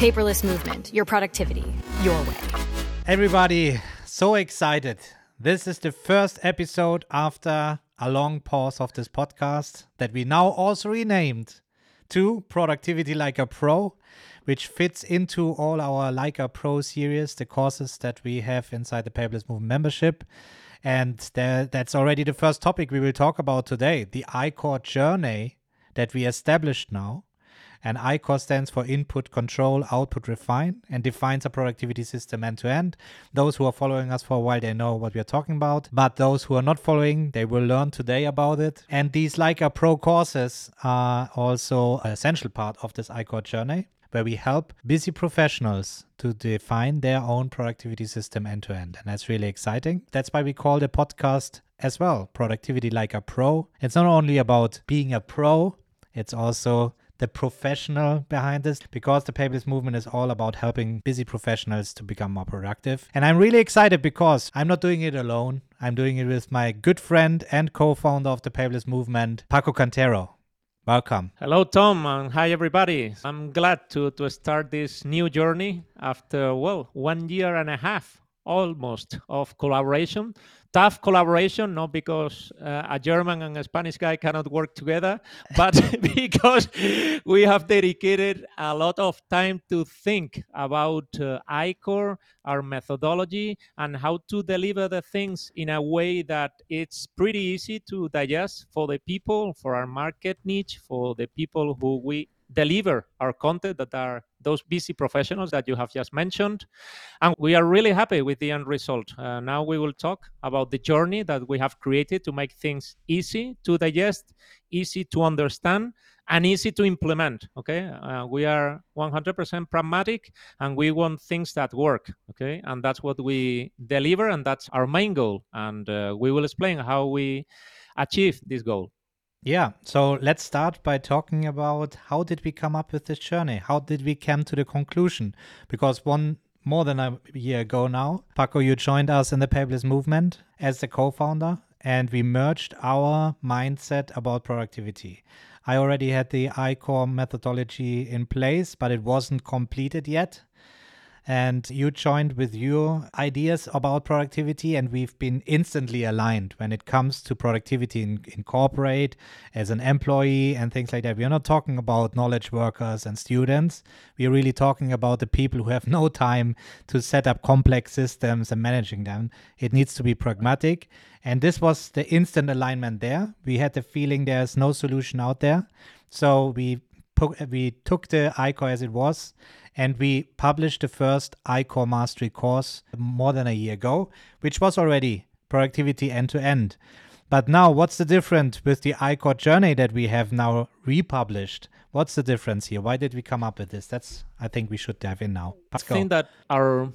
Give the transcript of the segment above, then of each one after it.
Paperless movement, your productivity, your way. Everybody, so excited. This is the first episode after a long pause of this podcast that we now also renamed to Productivity Like a Pro, which fits into all our Like a Pro series, the courses that we have inside the Paperless Movement membership. And that's already the first topic we will talk about today the iCore journey that we established now. And iCore stands for Input Control, Output Refine, and defines a productivity system end to end. Those who are following us for a while, they know what we are talking about. But those who are not following, they will learn today about it. And these Like a uh, Pro courses are also an essential part of this iCore journey where we help busy professionals to define their own productivity system end to end. And that's really exciting. That's why we call the podcast as well Productivity Like a Pro. It's not only about being a pro, it's also the professional behind this because the paperless movement is all about helping busy professionals to become more productive. And I'm really excited because I'm not doing it alone. I'm doing it with my good friend and co founder of the paperless movement, Paco Cantero. Welcome. Hello, Tom, and hi, everybody. I'm glad to, to start this new journey after, well, one year and a half almost of collaboration tough collaboration, not because uh, a German and a Spanish guy cannot work together, but because we have dedicated a lot of time to think about uh, iCore, our methodology, and how to deliver the things in a way that it's pretty easy to digest for the people, for our market niche, for the people who we deliver our content that are those busy professionals that you have just mentioned. And we are really happy with the end result. Uh, now we will talk about the journey that we have created to make things easy to digest, easy to understand, and easy to implement. Okay. Uh, we are 100% pragmatic and we want things that work. Okay. And that's what we deliver, and that's our main goal. And uh, we will explain how we achieve this goal. Yeah, so let's start by talking about how did we come up with this journey? How did we come to the conclusion? Because one more than a year ago now, Paco, you joined us in the paperless movement as the co-founder, and we merged our mindset about productivity. I already had the iCore methodology in place, but it wasn't completed yet and you joined with your ideas about productivity and we've been instantly aligned when it comes to productivity in, in corporate as an employee and things like that. We're not talking about knowledge workers and students. We're really talking about the people who have no time to set up complex systems and managing them. It needs to be pragmatic. And this was the instant alignment there. We had the feeling there's no solution out there. So we we took the iCore as it was and we published the first iCore Mastery course more than a year ago, which was already productivity end to end. But now, what's the difference with the iCore journey that we have now republished? What's the difference here? Why did we come up with this? That's I think we should dive in now. Let's I think that our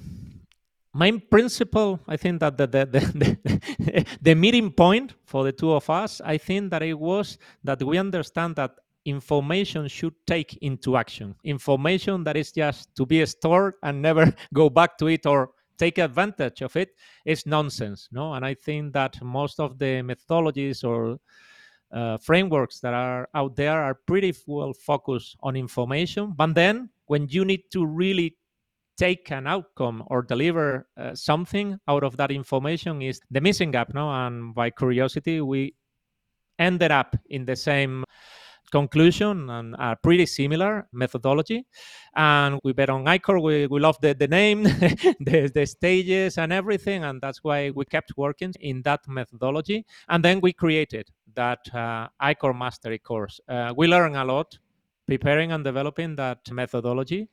main principle, I think that the, the, the, the, meeting point for the two of us, I think that it was that we understand that information should take into action. Information that is just to be stored and never go back to it or take advantage of it is nonsense. No, and I think that most of the methodologies or uh, frameworks that are out there are pretty well focused on information. But then when you need to really take an outcome or deliver uh, something out of that information is the missing gap no and by curiosity we ended up in the same conclusion and a pretty similar methodology. And we bet on iCore. We, we love the, the name, the, the stages, and everything. And that's why we kept working in that methodology. And then we created that uh, iCore Mastery course. Uh, we learned a lot preparing and developing that methodology.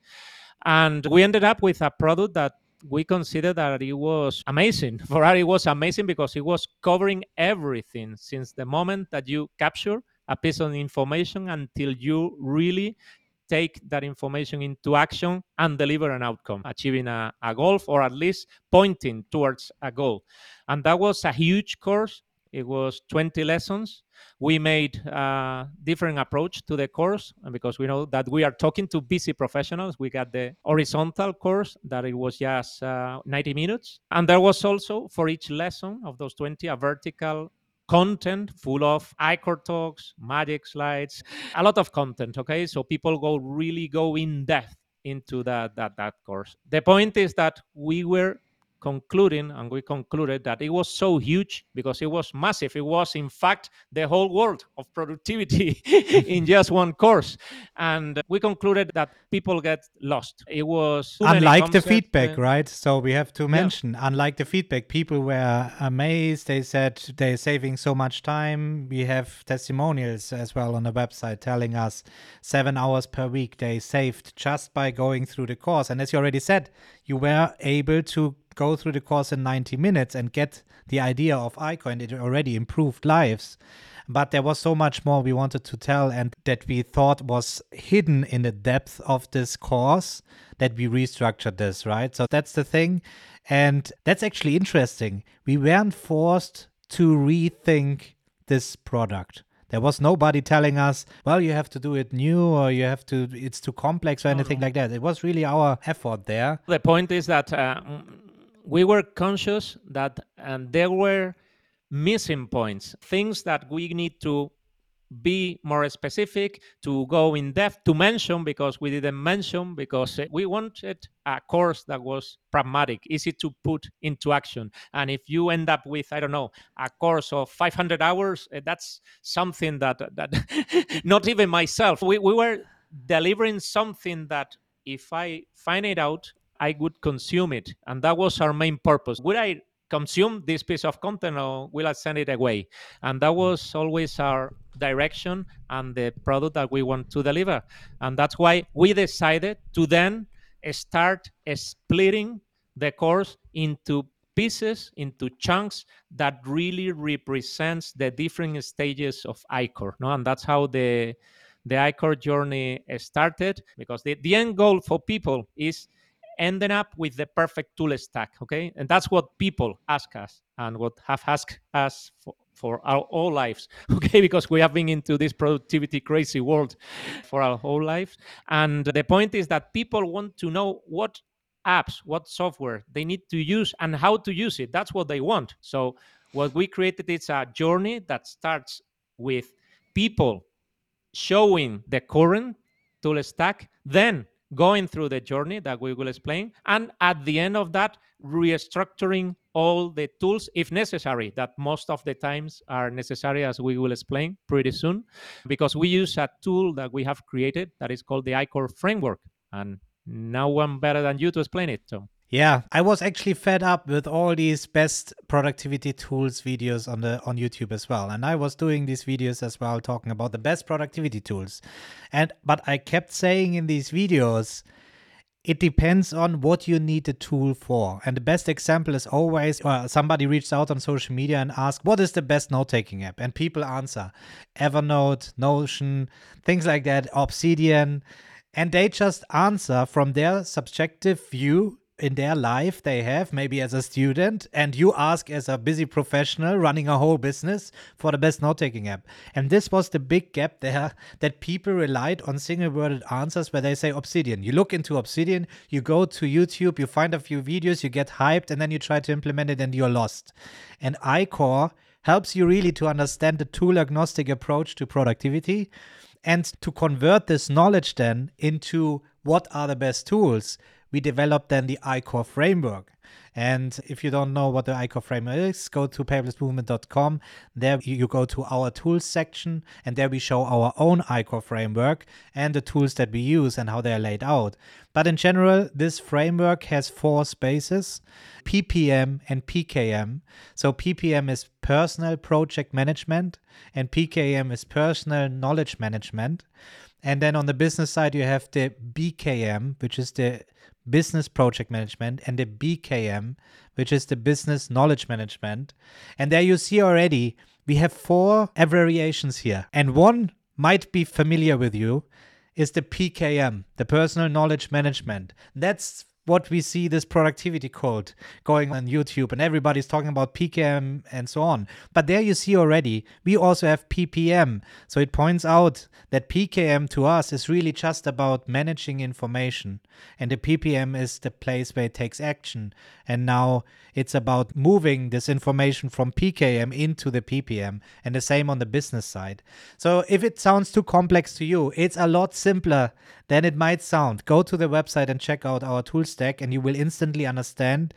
And we ended up with a product that we consider that it was amazing. For us, it was amazing because it was covering everything since the moment that you capture a piece of information until you really take that information into action and deliver an outcome, achieving a, a goal or at least pointing towards a goal. And that was a huge course. It was 20 lessons. We made a different approach to the course because we know that we are talking to busy professionals. We got the horizontal course that it was just uh, 90 minutes. And there was also for each lesson of those 20 a vertical content full of iCore talks, magic slides, a lot of content. Okay, so people go really go in depth into that that that course. The point is that we were concluding and we concluded that it was so huge because it was massive. It was in fact the whole world of productivity in just one course. And we concluded that people get lost. It was unlike the feedback uh, right? So we have to mention yeah. unlike the feedback people were amazed. They said they're saving so much time. We have testimonials as well on the website telling us seven hours per week they saved just by going through the course. And as you already said you were able to go through the course in 90 minutes and get the idea of iCore, it already improved lives. But there was so much more we wanted to tell and that we thought was hidden in the depth of this course that we restructured this, right? So that's the thing. And that's actually interesting. We weren't forced to rethink this product. There was nobody telling us, well, you have to do it new or you have to, it's too complex or anything no. like that. It was really our effort there. The point is that uh, we were conscious that and there were missing points, things that we need to be more specific, to go in depth, to mention because we didn't mention because we wanted a course that was pragmatic, easy to put into action. And if you end up with, I don't know, a course of 500 hours, eh, that's something that that not even myself. We, we were delivering something that if I find it out I would consume it. And that was our main purpose. Would I consume this piece of content or will I send it away? And that was always our direction and the product that we want to deliver. And that's why we decided to then start splitting the course into pieces into chunks that really represents the different stages of iCore. No? And that's how the the iCore journey started because the, the end goal for people is ending up with the perfect tool stack okay? And that's what people ask us and what have asked us for, for our whole lives okay? Because we have been into this productivity crazy world for our whole lives. And the point is that people want to know what apps what software they need to use and how to use it. That's what they want. So what we created is a journey that starts with people showing the current tool stack then going through the journey that we will explain, and at the end of that, restructuring all the tools if necessary, that most of the times are necessary, as we will explain pretty soon, because we use a tool that we have created that is called the iCore framework. And no one better than you to explain it, Tom. Yeah, I was actually fed up with all these best productivity tools videos on the on YouTube as well. And I was doing these videos as well talking about the best productivity tools. And but I kept saying in these videos it depends on what you need the tool for. And the best example is always uh, somebody reached out on social media and asked, What is the best note taking app? And people answer Evernote, Notion, things like that, Obsidian. And they just answer from their subjective view in their life they have, maybe as a student, and you ask as a busy professional running a whole business for the best note taking app. And this was the big gap there that people relied on single worded answers where they say Obsidian. You look into Obsidian, you go to YouTube, you find a few videos, you get hyped, and then you try to implement it and you're lost. And iCore helps you really to understand the tool agnostic approach to productivity and to convert this knowledge then into what are the best tools we developed then the iCore framework. And if you don't know what the iCore framework is, go to paperlessmovement.com. There you go to our tools section, and there we show our own iCore framework and the tools that we use and how they are laid out. But in general, this framework has four spaces PPM and PKM. So PPM is personal project management, and PKM is personal knowledge management. And then on the business side, you have the BPM, which is the business project management, and the BKM, which is the business knowledge management. And there you see already, we have four variations here. And one might be familiar with you is the PKM, the personal knowledge management. That's what we see this productivity cult going on YouTube and everybody's talking about PKM and so on. But there you see already, we also have PPM. So it points out that PKM to us is really just about managing information. And the PPM is the place where it takes action. And now it's about moving this information from PKM into the PPM. And the same on the business side. So if it sounds too complex to you, it's a lot simpler than it might sound. Go to the website and check out our tool stack, and you will instantly understand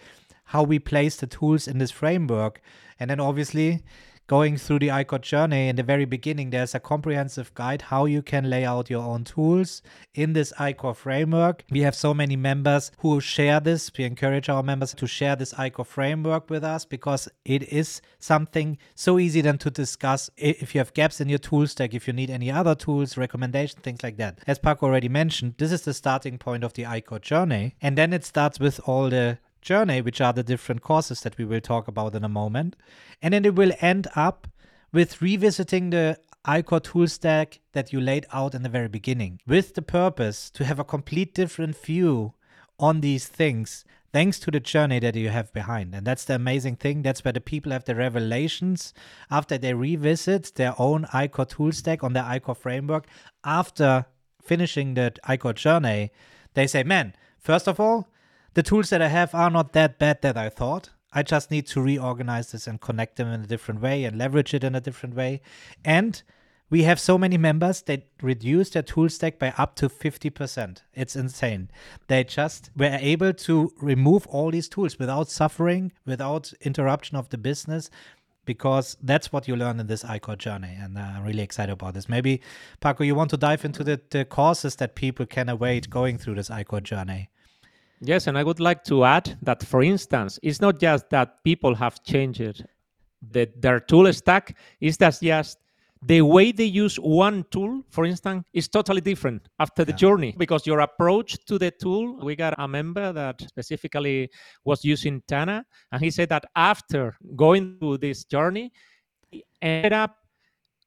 how we place the tools in this framework. And then obviously, going through the iCore journey in the very beginning, there's a comprehensive guide how you can lay out your own tools in this iCore framework. We have so many members who share this. We encourage our members to share this iCore framework with us because it is something so easy then to discuss if you have gaps in your tool stack, if you need any other tools, recommendations, things like that. As Paco already mentioned, this is the starting point of the iCore journey. And then it starts with all the journey, which are the different courses that we will talk about in a moment. And then it will end up with revisiting the iCore tool stack that you laid out in the very beginning with the purpose to have a complete different view on these things thanks to the journey that you have behind. And that's the amazing thing. That's where the people have the revelations after they revisit their own iCore tool stack on their iCore framework after finishing the iCore journey. They say, man, first of all, the tools that I have are not that bad that I thought. I just need to reorganize this and connect them in a different way and leverage it in a different way. And we have so many members that reduce their tool stack by up to 50%. It's insane. They just were able to remove all these tools without suffering, without interruption of the business, because that's what you learn in this iCore journey. And uh, I'm really excited about this. Maybe, Paco, you want to dive into the, the courses that people can await going through this iCore journey? Yes, and I would like to add that, for instance, it's not just that people have changed the, their tool stack, it's that just the way they use one tool, for instance, is totally different after the yeah. journey because your approach to the tool. We got a member that specifically was using Tana, and he said that after going through this journey, he ended up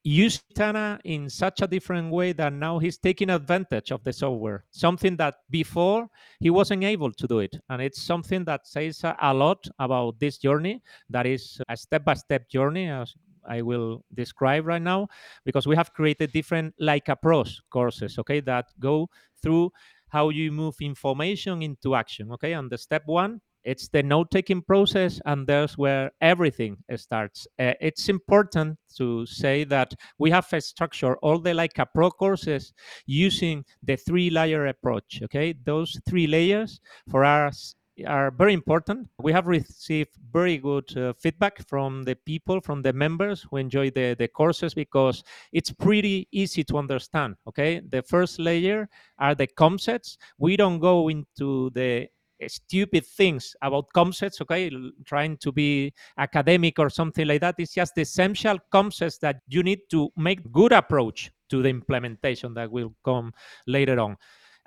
use Tana in such a different way that now he's taking advantage of the software, something that before he wasn't able to do it. And it's something that says a lot about this journey that is a step by step journey, as I will describe right now, because we have created different like approach courses, okay, that go through how you move information into action, okay? And the step one it's the note taking process and there's where everything starts uh, it's important to say that we have a structure all the like a pro courses using the three layer approach okay those three layers for us are very important. We have received very good uh, feedback from the people, from the members who enjoy the, the courses because it's pretty easy to understand. Okay. The first layer are the concepts. We don't go into the stupid things about concepts, okay, trying to be academic or something like that. It's just the essential concepts that you need to make good approach to the implementation that will come later on.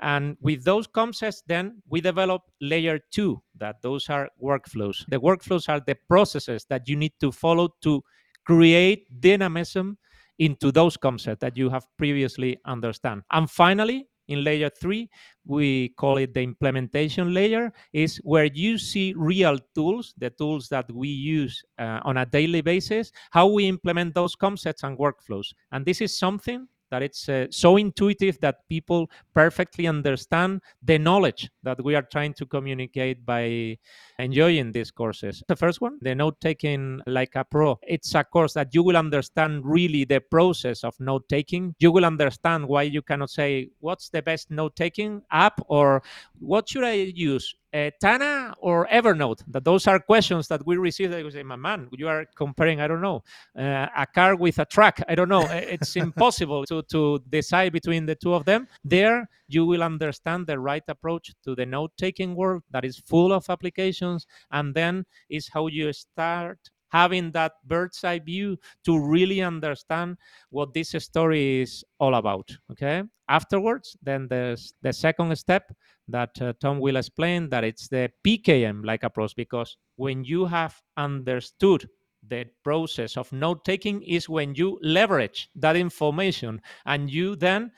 And with those concepts, then we develop layer two, that those are workflows. The workflows are the processes that you need to follow to create dynamism into those concepts that you have previously understand. And finally, in layer three, we call it the implementation layer, is where you see real tools, the tools that we use uh, on a daily basis, how we implement those concepts and workflows. And this is something that it's uh, so intuitive that people perfectly understand the knowledge that we are trying to communicate by enjoying these courses. The first one, the note taking like a pro, it's a course that you will understand really the process of note taking. You will understand why you cannot say, What's the best note taking app or what should I use? Uh, Tana or Evernote? That those are questions that we receive. That we say, "My man, you are comparing. I don't know, uh, a car with a truck. I don't know. It's impossible to to decide between the two of them." There, you will understand the right approach to the note-taking world that is full of applications, and then is how you start having that bird's eye view to really understand what this story is all about. Okay. Afterwards, then there's the second step that uh, Tom will explain that it's the PKM like approach because when you have understood the process of note taking is when you leverage that information and you then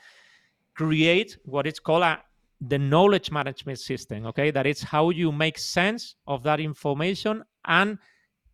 create what is called a the knowledge management system okay that is how you make sense of that information and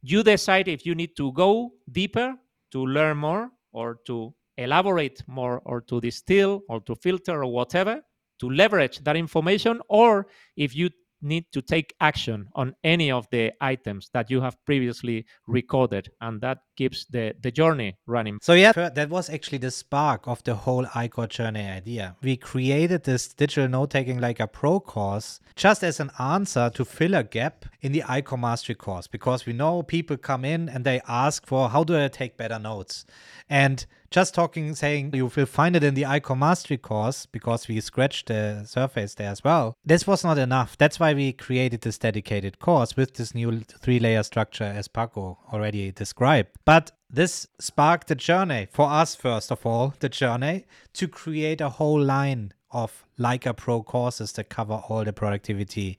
you decide if you need to go deeper to learn more or to elaborate more or to distill or to filter or whatever to leverage that information or if you need to take action on any of the items that you have previously recorded. And that keeps the, the journey running So yeah, that was actually the spark of the whole iCore journey idea. We created this digital note-taking like a pro course just as an answer to fill a gap in the iCore mastery course because we know people come in and they ask for how do I take better notes? And just talking, saying you will find it in the iCore mastery course because we scratched the surface there as well. This was not enough. That's why we created this dedicated course with this new three-layer structure as Paco already described. But this sparked the journey for us, first of all, the journey to create a whole line of Like a Pro courses that cover all the productivity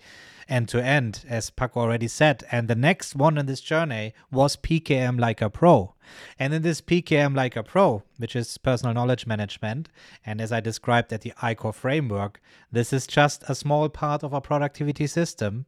end to end, as Paco already said. And the next one in this journey was PKM Like a Pro. And in this PKM Like a Pro, which is personal knowledge management, and as I described at the iCore framework, this is just a small part of our productivity system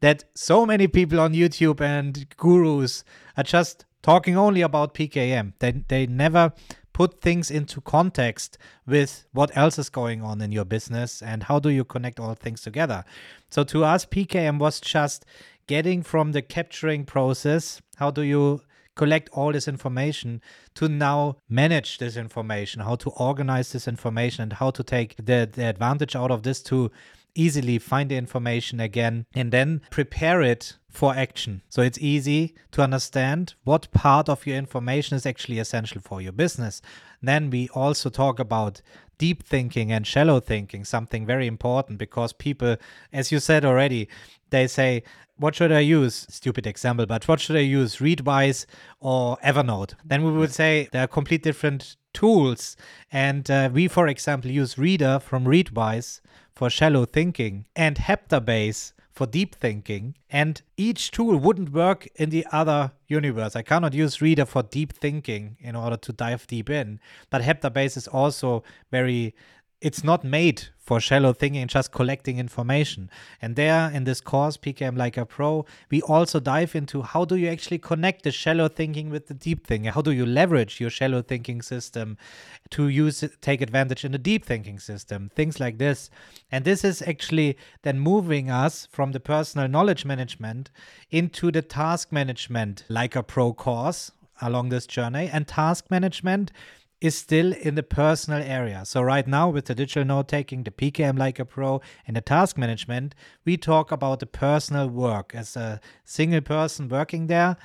that so many people on YouTube and gurus are just talking only about PKM. They, they never put things into context with what else is going on in your business and how do you connect all things together. So to us, PKM was just getting from the capturing process, how do you collect all this information to now manage this information, how to organize this information, and how to take the, the advantage out of this to easily find the information again and then prepare it for action. So it's easy to understand what part of your information is actually essential for your business. Then we also talk about deep thinking and shallow thinking, something very important because people, as you said already, they say, what should I use? Stupid example, but what should I use? Readwise or Evernote? Then we would say there are complete different tools. And uh, we, for example, use Reader from Readwise for shallow thinking and Heptabase for deep thinking. And each tool wouldn't work in the other universe. I cannot use Reader for deep thinking in order to dive deep in. But Heptabase is also very it's not made for shallow thinking and just collecting information. And there in this course, PKM Like a Pro, we also dive into how do you actually connect the shallow thinking with the deep thinking? How do you leverage your shallow thinking system to use take advantage in the deep thinking system? Things like this. And this is actually then moving us from the personal knowledge management into the task management like a Pro course along this journey. And task management is still in the personal area. So right now with the digital note taking, the PKM like a Pro and the task management, we talk about the personal work as a single person working there.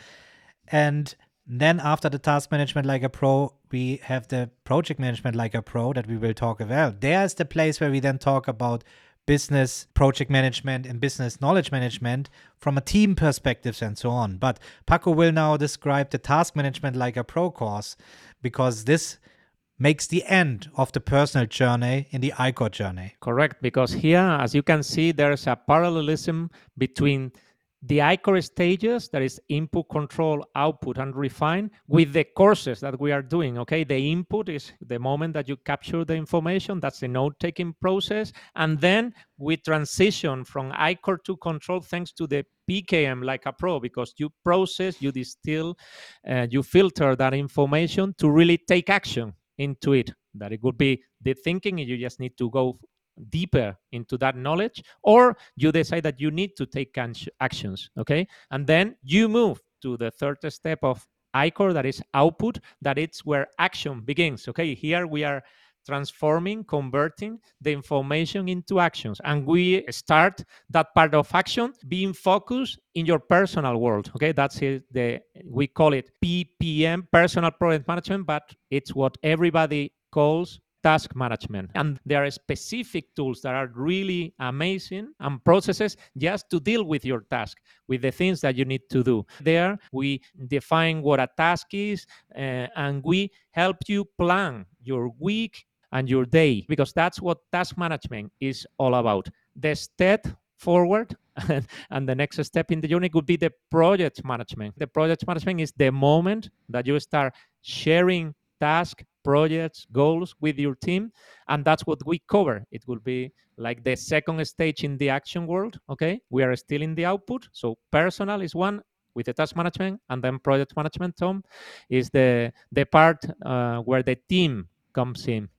And then after the task management like a Pro, we have the project management like a Pro that we will talk about. There's the place where we then talk about business project management and business knowledge management from a team perspective and so on. But Paco will now describe the task management like a Pro course because this makes the end of the personal journey in the iCore journey. Correct, because here, as you can see, there's a parallelism between the iCore stages, that is input, control, output, and refine, with the courses that we are doing. Okay, the input is the moment that you capture the information, that's the note taking process. And then we transition from iCore to control thanks to the PKM a Pro, because you process, you distill, uh, you filter that information to really take action into it. That it could be the thinking, you just need to go deeper into that knowledge, or you decide that you need to take actions. Okay, and then you move to the third step of ICOR, that is output. That it's where action begins. Okay, here we are transforming, converting the information into actions. And we start that part of action being focused in your personal world. Okay, that's it. The we call it PPM, personal project management, but it's what everybody calls task management. And there are specific tools that are really amazing and processes just to deal with your task, with the things that you need to do. There, we define what a task is uh, and we help you plan your week and your day because that's what task management is all about. The step forward and the next step in the journey would be the project management. The project management is the moment that you start sharing task projects, goals with your team. And that's what we cover. It will be like the second stage in the action world. Okay. We are still in the output. So personal is one with the task management and then project management tom is the the part uh, where the team comes in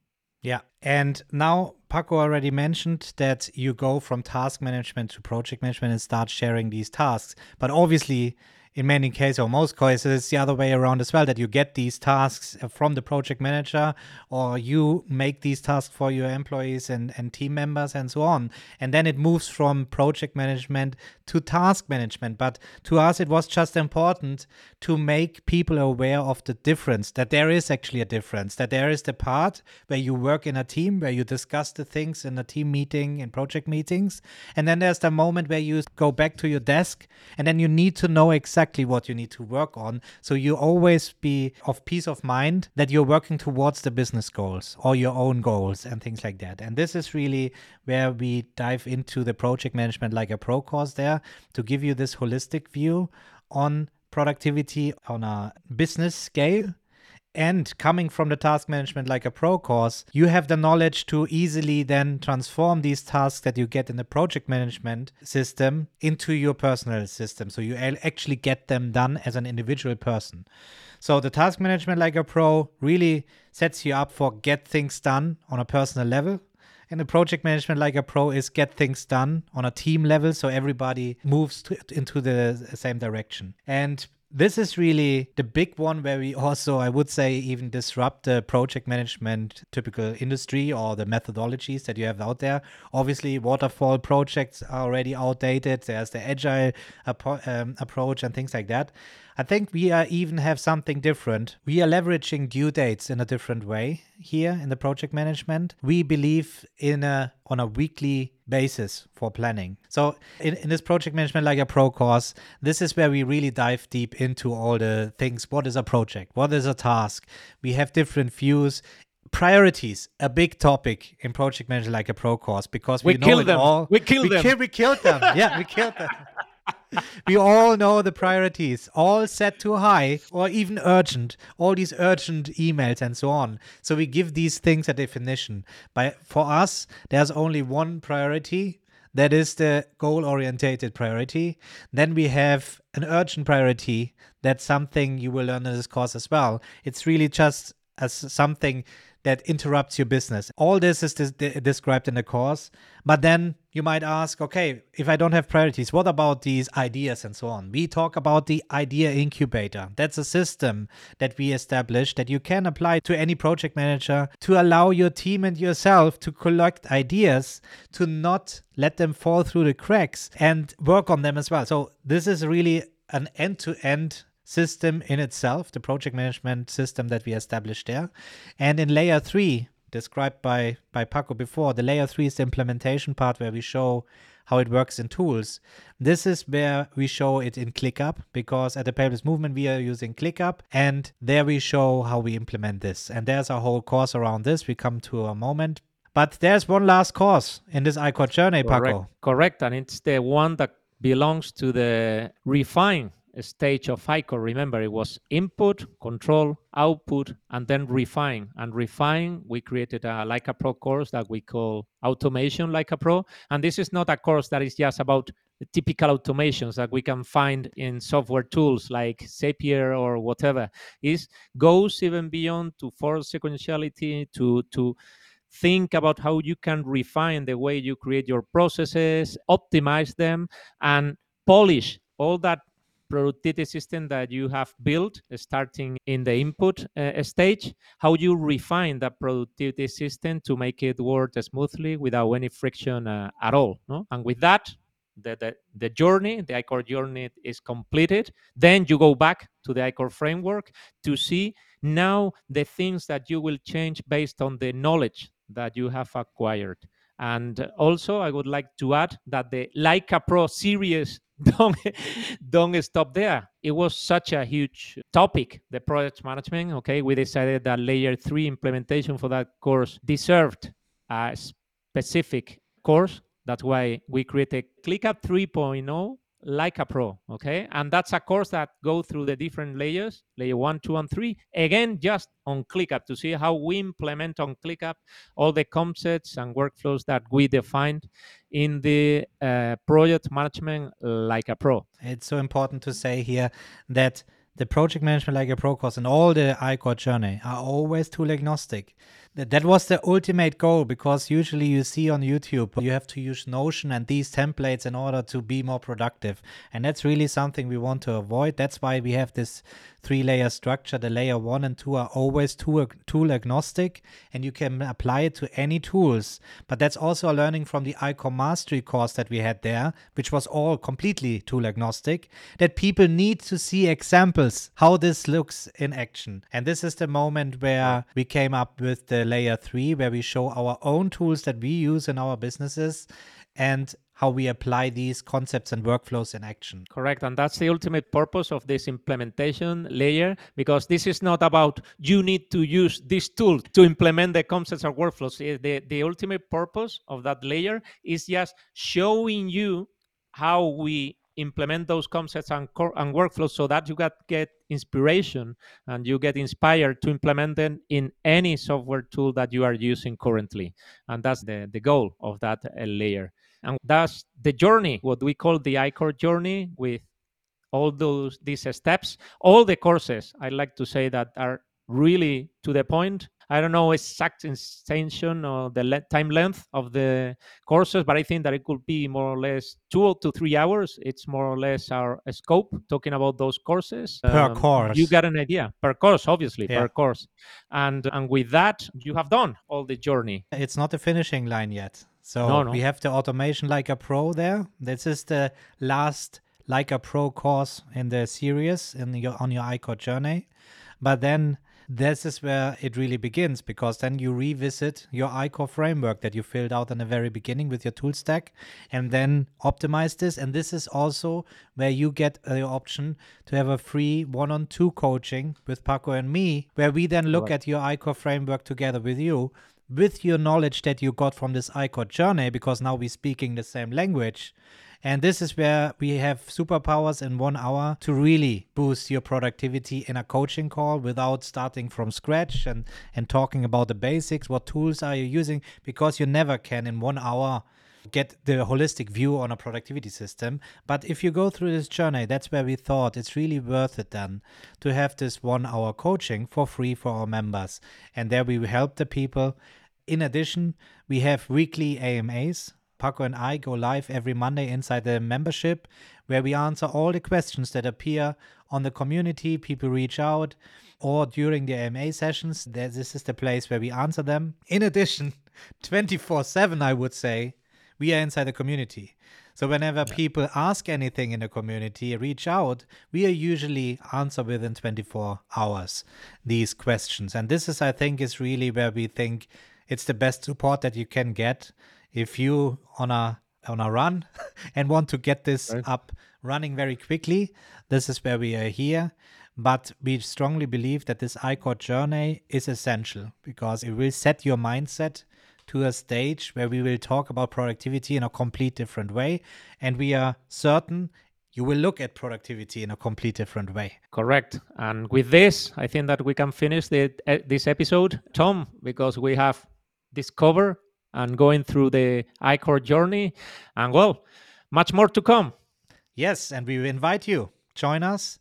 yeah. And now Paco already mentioned that you go from task management to project management and start sharing these tasks. But obviously, in many cases or most cases it's the other way around as well that you get these tasks uh, from the project manager or you make these tasks for your employees and, and team members and so on. And then it moves from project management to task management. But to us it was just important to make people aware of the difference that there is actually a difference that there is the part where you work in a team where you discuss the things in a team meeting in project meetings. And then there's the moment where you go back to your desk and then you need to know exactly exactly what you need to work on. So you always be of peace of mind that you're working towards the business goals or your own goals and things like that. And this is really where we dive into the project management like a pro course there to give you this holistic view on productivity on a business scale and coming from the task management like a pro course, you have the knowledge to easily then transform these tasks that you get in the project management system into your personal system. So you actually get them done as an individual person. So the task management like a pro really sets you up for get things done on a personal level. And the project management like a pro is get things done on a team level so everybody moves to, into the same direction. And this is really the big one where we also, I would say, even disrupt the project management typical industry or the methodologies that you have out there. Obviously, waterfall projects are already outdated. There's the agile um, approach and things like that. I think we are even have something different. We are leveraging due dates in a different way here in the project management. We believe in a on a weekly basis for planning. So in, in this project management like a pro course, this is where we really dive deep into all the things. What is a project? What is a task? We have different views priorities a big topic in project management like a pro course because we, we know it them. all we killed we them kill, we killed them yeah we killed them we all know the priorities, all set too high or even urgent, all these urgent emails and so on. So we give these things a definition. But for us, there's only one priority. That is the goal oriented priority. Then we have an urgent priority. That's something you will learn in this course as well. It's really just as something that interrupts your business. All this is described in the course. But then you might ask, okay, if I don't have priorities, what about these ideas and so on? We talk about the idea incubator. That's a system that we established that you can apply to any project manager to allow your team and yourself to collect ideas, to not let them fall through the cracks and work on them as well. So, this is really an end to end system in itself, the project management system that we established there. And in layer three, described by, by Paco before, the layer three is the implementation part where we show how it works in tools. This is where we show it in ClickUp because at the Paperless Movement we are using ClickUp and there we show how we implement this. And there's a whole course around this. We come to a moment. But there's one last course in this ICOR journey, Correct. Paco. Correct. And it's the one that belongs to the refine stage of ICOR, remember it was input, control, output, and then refine. And refine, we created a like a pro course that we call automation like a pro. And this is not a course that is just about typical automations that we can find in software tools like Zapier or whatever. It goes even beyond to force sequentiality to to think about how you can refine the way you create your processes, optimize them, and polish all that productivity system that you have built starting in the input uh, stage how you refine that productivity system to make it work smoothly without any friction uh, at all no? and with that the, the, the journey the icor journey is completed then you go back to the icor framework to see now the things that you will change based on the knowledge that you have acquired and also, I would like to add that the Like a Pro series don't don't stop there. It was such a huge topic, the project management. Okay, we decided that layer three implementation for that course deserved a specific course. That's why we created ClickUp 3.0 like a pro okay? And that's a course that go through the different layers layer one two and three. Again just on clickup to see how we implement on clickup all the concepts and workflows that we defined in the uh, project management like a pro. It's so important to say here that the project management like a pro course and all the iCore journey are always tool agnostic. That was the ultimate goal because usually you see on YouTube you have to use Notion and these templates in order to be more productive. And that's really something we want to avoid. That's why we have this three layer structure. The layer one and two are always tool, agnostic and you can apply it to any tools. But that's also a learning from the iCore mastery course that we had there, which was all completely tool agnostic, that people need to see examples how this looks in action. And this is the moment where we came up with the layer three, where we show our own tools that we use in our businesses and how we apply these concepts and workflows in action. Correct. And that's the ultimate purpose of this implementation layer because this is not about you need to use this tool to implement the concepts or workflows. Eh, The, the ultimate purpose of that layer is just showing you how we implement those concepts and, cor- and workflows so that you get, get inspiration and you get inspired to implement them in any software tool that you are using currently. And that's the, the goal of that uh, layer. And that's the journey, what we call the iCore journey with all those these steps all the courses i like to say that are really to the point i don't know exact extension or the le- time length of the courses but i think that it could be more or less two to three hours it's more or less our scope talking about those courses Per Um, course. you got an idea per course obviously Yeah. per course and and with that you have done all the journey It's not the finishing line yet. So No, no. we have the automation like a pro there. This is the last like a pro course in the series in your on your iCore journey. But then this is where it really begins because then you revisit your iCore framework that you filled out in the very beginning with your tool stack and then optimize this. And this is also where you get uh, the option to have a free one on two coaching with Paco and me, where we then look Correct. at your iCore framework together with you with your knowledge that you got from this iCore journey, because now we're speaking the same language. And this is where we have superpowers in one hour to really boost your productivity in a coaching call without starting from scratch and, and talking about the basics. What tools are you using? Because you never can in one hour get the holistic view on a productivity system. But if you go through this journey, that's where we thought it's really worth it then to have this one hour coaching for free for our members. And there we help the people. In addition, we have weekly AMAs. Paco and I go live every Monday inside the membership where we answer all the questions that appear on the community. People reach out or during the AMA sessions. This is the place where we answer them. In addition, 24 7, I would say, we are inside the community. So whenever people ask anything in the community, reach out, we are usually answer within 24 hours these questions. And this is, I think, is really where we think it's the best support that you can get if you on a on a run and want to get this Right. up running very quickly. This is where we are here. But we strongly believe that this iCore journey is essential because it will set your mindset to a stage where we will talk about productivity in a complete different way. And we are certain you will look at productivity in a complete different way. Correct. And with this, I think that we can finish the, uh, this episode, Tom, because we have discovered and going through the iCore journey, and well, much more to come. Yes, and we invite you. Join us.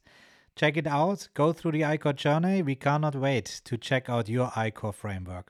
Check it out. Go through the iCore journey. We cannot wait to check out your iCore framework.